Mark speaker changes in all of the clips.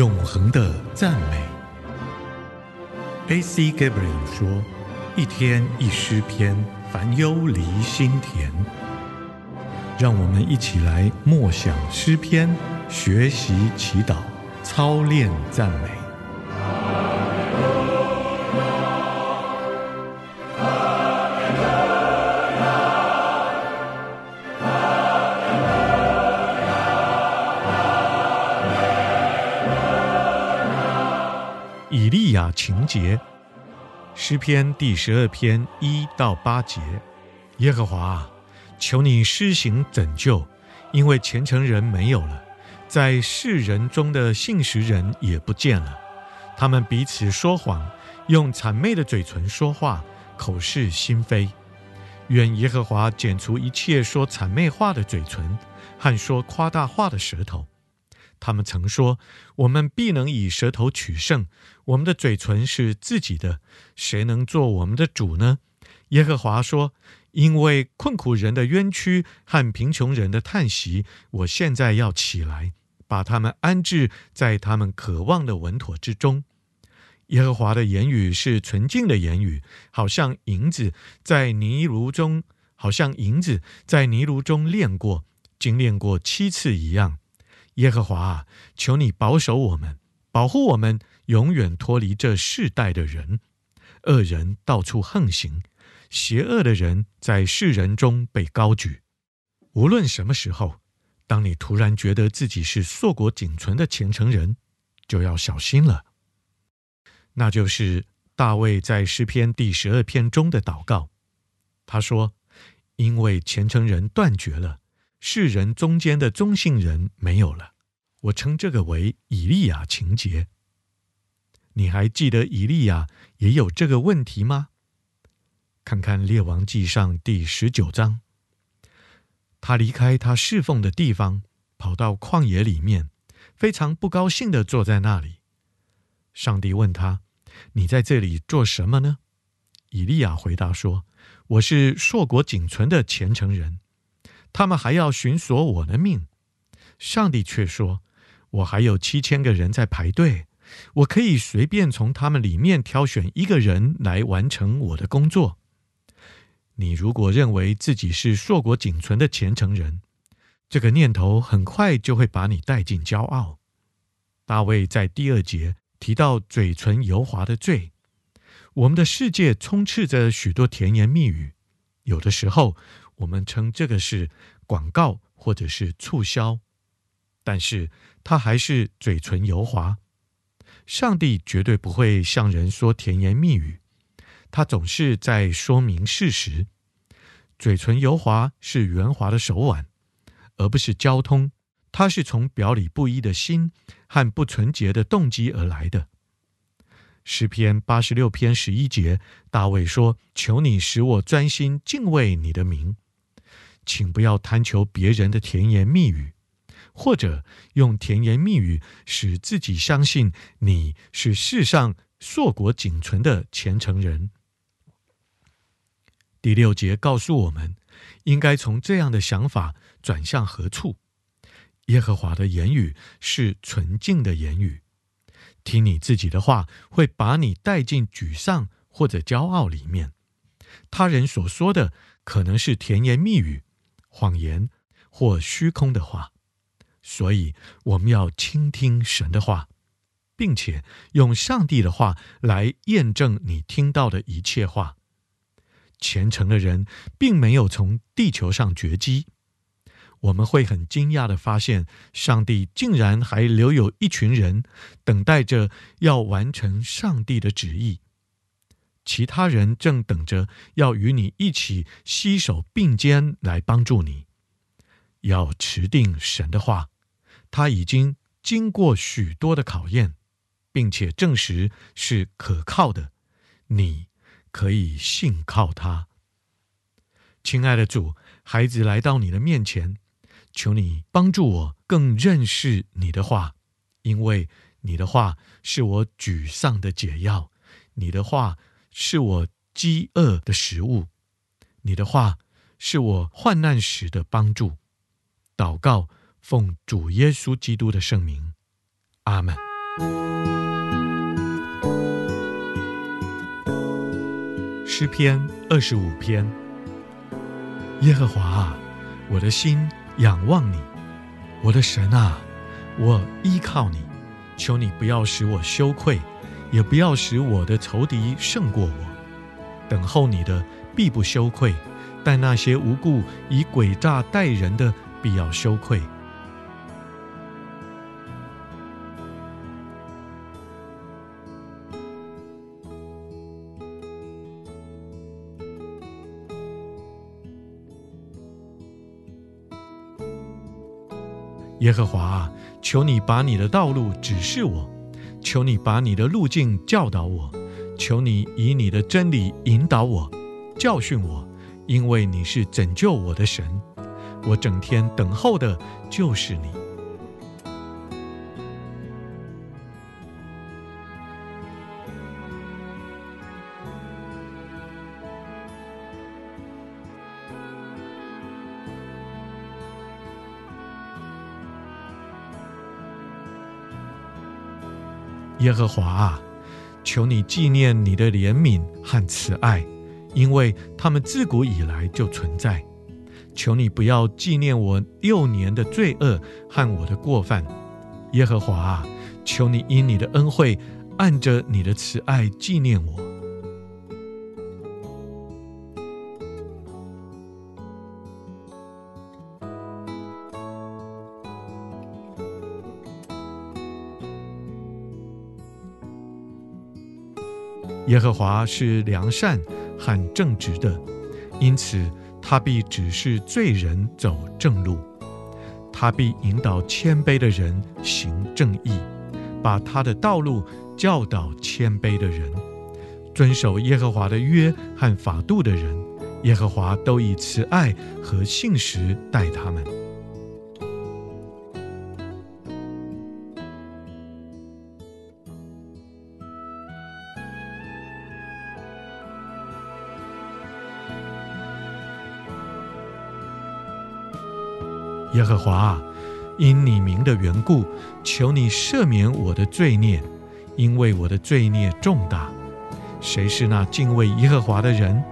Speaker 1: 永恒的赞美。A.C. Gabriel 说：“一天一诗篇，烦忧离心田。”让我们一起来默想诗篇，学习祈祷，操练赞美。打情节，诗篇第十二篇一到八节，耶和华，求你施行拯救，因为虔诚人没有了，在世人中的信实人也不见了。他们彼此说谎，用谄媚的嘴唇说话，口是心非。愿耶和华剪除一切说谄媚话的嘴唇和说夸大话的舌头。他们曾说：“我们必能以舌头取胜，我们的嘴唇是自己的，谁能做我们的主呢？”耶和华说：“因为困苦人的冤屈和贫穷人的叹息，我现在要起来，把他们安置在他们渴望的稳妥之中。”耶和华的言语是纯净的言语，好像银子在泥炉中，好像银子在泥炉中炼过，精炼过七次一样。耶和华啊，求你保守我们，保护我们，永远脱离这世代的人。恶人到处横行，邪恶的人在世人中被高举。无论什么时候，当你突然觉得自己是硕果仅存的虔诚人，就要小心了。那就是大卫在诗篇第十二篇中的祷告。他说：“因为虔诚人断绝了。”世人中间的忠信人没有了，我称这个为以利亚情节。你还记得以利亚也有这个问题吗？看看《列王纪上》第十九章，他离开他侍奉的地方，跑到旷野里面，非常不高兴地坐在那里。上帝问他：“你在这里做什么呢？”以利亚回答说：“我是硕果仅存的虔诚人。”他们还要寻索我的命，上帝却说：“我还有七千个人在排队，我可以随便从他们里面挑选一个人来完成我的工作。你如果认为自己是硕果仅存的虔诚人，这个念头很快就会把你带进骄傲。”大卫在第二节提到嘴唇油滑的罪。我们的世界充斥着许多甜言蜜语，有的时候。我们称这个是广告或者是促销，但是他还是嘴唇油滑。上帝绝对不会向人说甜言蜜语，他总是在说明事实。嘴唇油滑是圆滑的手腕，而不是交通。它是从表里不一的心和不纯洁的动机而来的。诗篇八十六篇十一节，大卫说：“求你使我专心敬畏你的名。”请不要贪求别人的甜言蜜语，或者用甜言蜜语使自己相信你是世上硕果仅存的虔诚人。第六节告诉我们，应该从这样的想法转向何处？耶和华的言语是纯净的言语，听你自己的话会把你带进沮丧或者骄傲里面。他人所说的可能是甜言蜜语。谎言或虚空的话，所以我们要倾听神的话，并且用上帝的话来验证你听到的一切话。虔诚的人并没有从地球上绝迹，我们会很惊讶的发现，上帝竟然还留有一群人等待着要完成上帝的旨意。其他人正等着要与你一起携手并肩来帮助你。要持定神的话，他已经经过许多的考验，并且证实是可靠的。你可以信靠他。亲爱的主，孩子来到你的面前，求你帮助我更认识你的话，因为你的话是我沮丧的解药。你的话。是我饥饿的食物，你的话是我患难时的帮助。祷告，奉主耶稣基督的圣名，阿门。诗篇二十五篇。耶和华啊，我的心仰望你，我的神啊，我依靠你。求你不要使我羞愧，也不要使我的仇敌胜过我。等候你的必不羞愧，但那些无故以诡诈待人的，必要羞愧。耶和华啊，求你把你的道路指示我，求你把你的路径教导我，求你以你的真理引导我，教训我，因为你是拯救我的神。我整天等候的就是你。耶和华啊，求你纪念你的怜悯和慈爱，因为他们自古以来就存在。求你不要纪念我幼年的罪恶和我的过犯。耶和华啊，求你因你的恩惠，按着你的慈爱纪念我。耶和华是良善和正直的，因此他必指示罪人走正路，他必引导谦卑的人行正义，把他的道路教导谦卑的人，遵守耶和华的约和法度的人，耶和华都以慈爱和信实待他们。耶和华啊，因你名的缘故，求你赦免我的罪孽，因为我的罪孽重大。谁是那敬畏耶和华的人？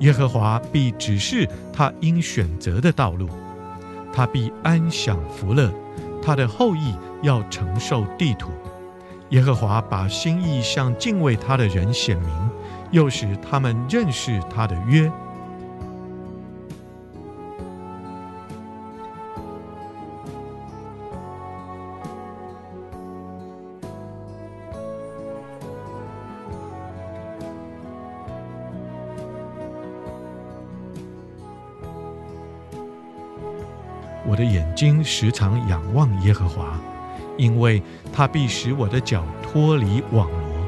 Speaker 1: 耶和华必指示他应选择的道路，他必安享福乐，他的后裔要承受地土。耶和华把心意向敬畏他的人显明，又使他们认识他的约。我的眼睛时常仰望耶和华，因为他必使我的脚脱离网罗。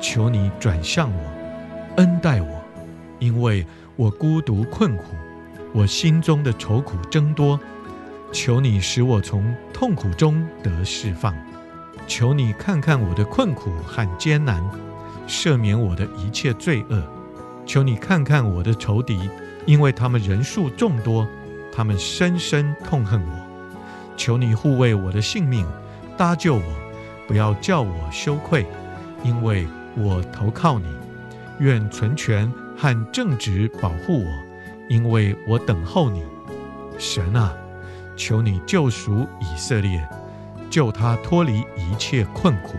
Speaker 1: 求你转向我，恩待我，因为我孤独困苦，我心中的愁苦增多。求你使我从痛苦中得释放，求你看看我的困苦和艰难，赦免我的一切罪恶。求你看看我的仇敌，因为他们人数众多。他们深深痛恨我，求你护卫我的性命，搭救我，不要叫我羞愧，因为我投靠你。愿存全和正直保护我，因为我等候你。神啊，求你救赎以色列，救他脱离一切困苦。